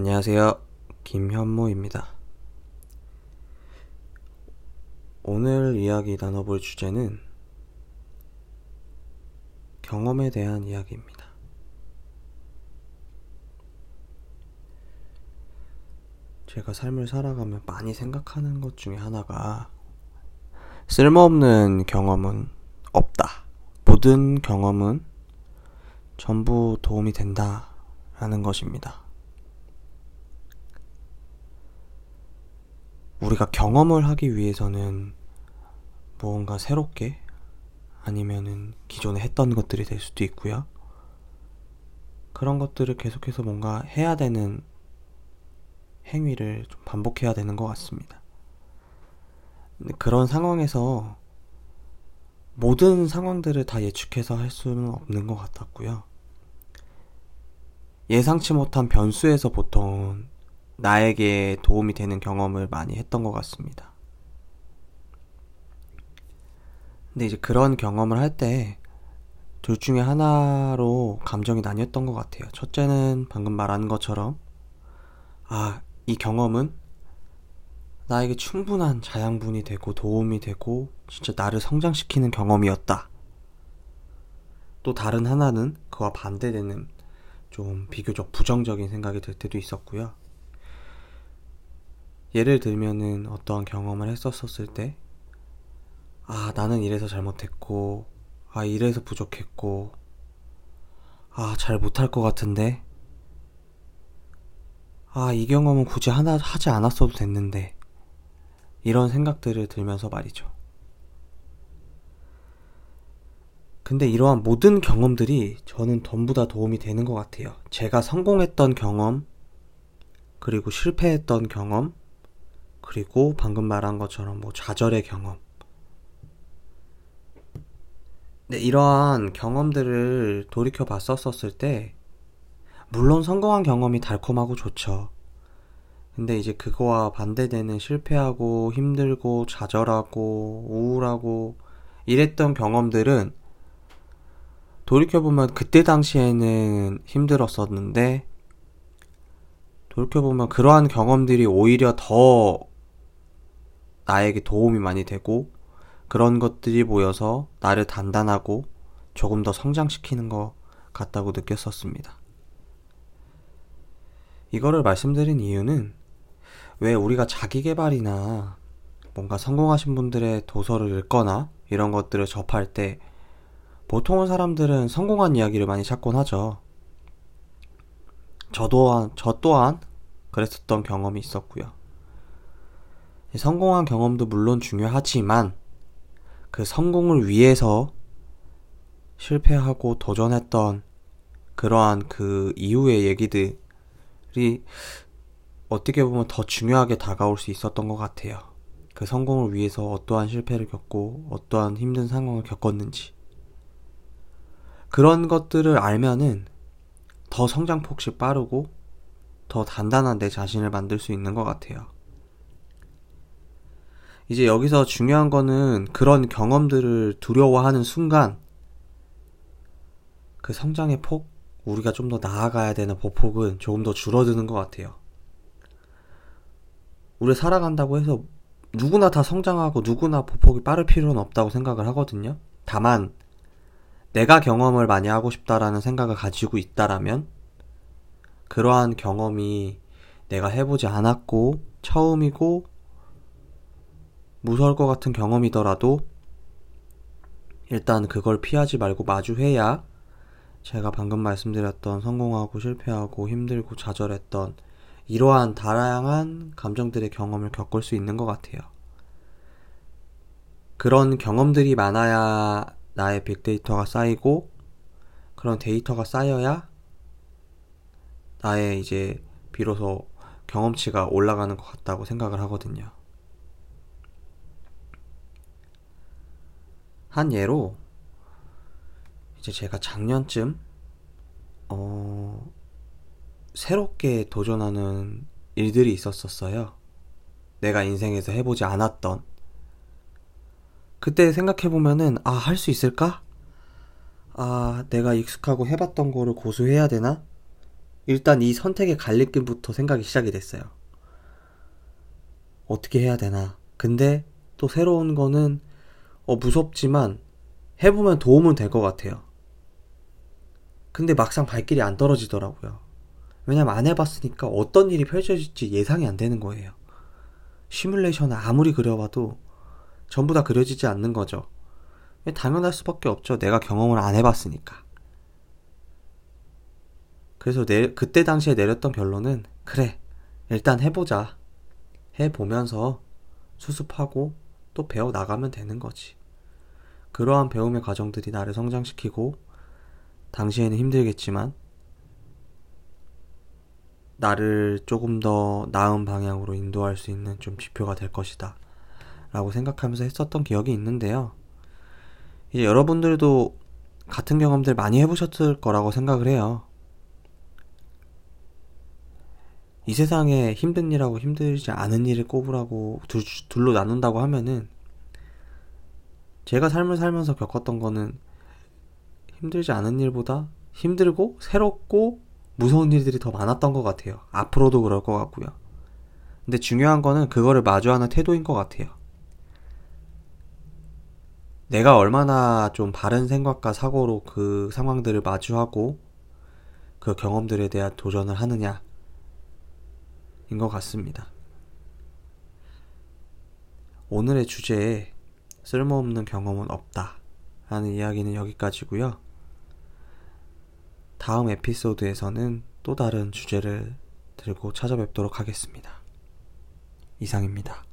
안녕하세요. 김현모입니다. 오늘 이야기 나눠볼 주제는 경험에 대한 이야기입니다. 제가 삶을 살아가며 많이 생각하는 것 중에 하나가 쓸모없는 경험은 없다. 모든 경험은 전부 도움이 된다. 라는 것입니다. 우리가 경험을 하기 위해서는 무언가 새롭게 아니면은 기존에 했던 것들이 될 수도 있고요. 그런 것들을 계속해서 뭔가 해야 되는 행위를 좀 반복해야 되는 것 같습니다. 그런 상황에서 모든 상황들을 다 예측해서 할 수는 없는 것 같았고요. 예상치 못한 변수에서 보통 나에게 도움이 되는 경험을 많이 했던 것 같습니다. 근데 이제 그런 경험을 할 때 둘 중에 하나로 감정이 나뉘었던 것 같아요. 첫째는 방금 말한 것처럼 아, 이 경험은 나에게 충분한 자양분이 되고 도움이 되고 진짜 나를 성장시키는 경험이었다. 또 다른 하나는 그와 반대되는 좀 비교적 부정적인 생각이 들 때도 있었고요. 예를 들면은 어떠한 경험을 했었었을 때, 아, 나는 이래서 잘못했고, 아, 이래서 부족했고, 아, 잘 못할 것 같은데, 아, 이 경험은 굳이 하나 하지 않았어도 됐는데, 이런 생각들을 들면서 말이죠. 근데 이러한 모든 경험들이 저는 전부 다 도움이 되는 것 같아요. 제가 성공했던 경험, 그리고 실패했던 경험, 그리고 방금 말한 것처럼 뭐 좌절의 경험. 네, 이러한 경험들을 돌이켜 봤었을 때, 물론 성공한 경험이 달콤하고 좋죠. 근데 이제 그거와 반대되는 실패하고 힘들고 좌절하고 우울하고 이랬던 경험들은 돌이켜보면 그때 당시에는 힘들었었는데 돌이켜보면 그러한 경험들이 오히려 더 나에게 도움이 많이 되고 그런 것들이 모여서 나를 단단하고 조금 더 성장시키는 것 같다고 느꼈었습니다. 이거를 말씀드린 이유는 왜 우리가 자기 개발이나 뭔가 성공하신 분들의 도서를 읽거나 이런 것들을 접할 때 보통은 사람들은 성공한 이야기를 많이 찾곤 하죠. 저 또한, 저 또한 그랬었던 경험이 있었고요. 성공한 경험도 물론 중요하지만 그 성공을 위해서 실패하고 도전했던 그러한 그 이후의 얘기들이 어떻게 보면 더 중요하게 다가올 수 있었던 것 같아요. 그 성공을 위해서 어떠한 실패를 겪고 어떠한 힘든 상황을 겪었는지. 그런 것들을 알면은 더 성장폭이 빠르고 더 단단한 내 자신을 만들 수 있는 것 같아요. 이제 여기서 중요한 거는 그런 경험들을 두려워하는 순간 그 성장의 폭, 우리가 좀 더 나아가야 되는 보폭은 조금 더 줄어드는 것 같아요. 우리 살아간다고 해서 누구나 다 성장하고 누구나 보폭이 빠를 필요는 없다고 생각을 하거든요. 다만 내가 경험을 많이 하고 싶다라는 생각을 가지고 있다라면 그러한 경험이 내가 해보지 않았고 처음이고 무서울 것 같은 경험이더라도 일단 그걸 피하지 말고 마주해야 제가 방금 말씀드렸던 성공하고 실패하고 힘들고 좌절했던 이러한 다양한 감정들의 경험을 겪을 수 있는 것 같아요. 그런 경험들이 많아야 나의 빅데이터가 쌓이고 그런 데이터가 쌓여야 나의 이제 비로소 경험치가 올라가는 것 같다고 생각을 하거든요. 한 예로 이제 제가 작년쯤 어 새롭게 도전하는 일들이 있었었어요. 내가 인생에서 해보지 않았던 그때 생각해보면은 아 할 수 있을까? 아 내가 익숙하고 해봤던 거를 고수해야 되나? 일단 이 선택의 갈림길부터 생각이 시작이 됐어요. 어떻게 해야 되나. 근데 또 새로운 거는 어, 무섭지만 해보면 도움은 될 것 같아요. 근데 막상 발길이 안 떨어지더라고요. 왜냐면 안 해봤으니까 어떤 일이 펼쳐질지 예상이 안 되는 거예요. 시뮬레이션을 아무리 그려봐도 전부 다 그려지지 않는 거죠. 당연할 수밖에 없죠. 내가 경험을 안 해봤으니까. 그래서 내, 그때 당시에 내렸던 결론은 그래 일단 해보자. 해보면서 수습하고 또 배워 나가면 되는 거지. 그러한 배움의 과정들이 나를 성장시키고 당시에는 힘들겠지만 나를 조금 더 나은 방향으로 인도할 수 있는 좀 지표가 될 것이다. 라고 생각하면서 했었던 기억이 있는데요. 이제 여러분들도 같은 경험들 많이 해보셨을 거라고 생각을 해요. 이 세상에 힘든 일하고 힘들지 않은 일을 꼽으라고 둘, 둘로 나눈다고 하면은 제가 삶을 살면서 겪었던 거는 힘들지 않은 일보다 힘들고 새롭고 무서운 일들이 더 많았던 것 같아요. 앞으로도 그럴 것 같고요. 근데 중요한 거는 그거를 마주하는 태도인 것 같아요. 내가 얼마나 좀 바른 생각과 사고로 그 상황들을 마주하고 그 경험들에 대한 도전을 하느냐, 인 것 같습니다. 오늘의 주제에 쓸모없는 경험은 없다. 라는 이야기는 여기까지고요. 다음 에피소드에서는 또 다른 주제를 들고 찾아뵙도록 하겠습니다. 이상입니다.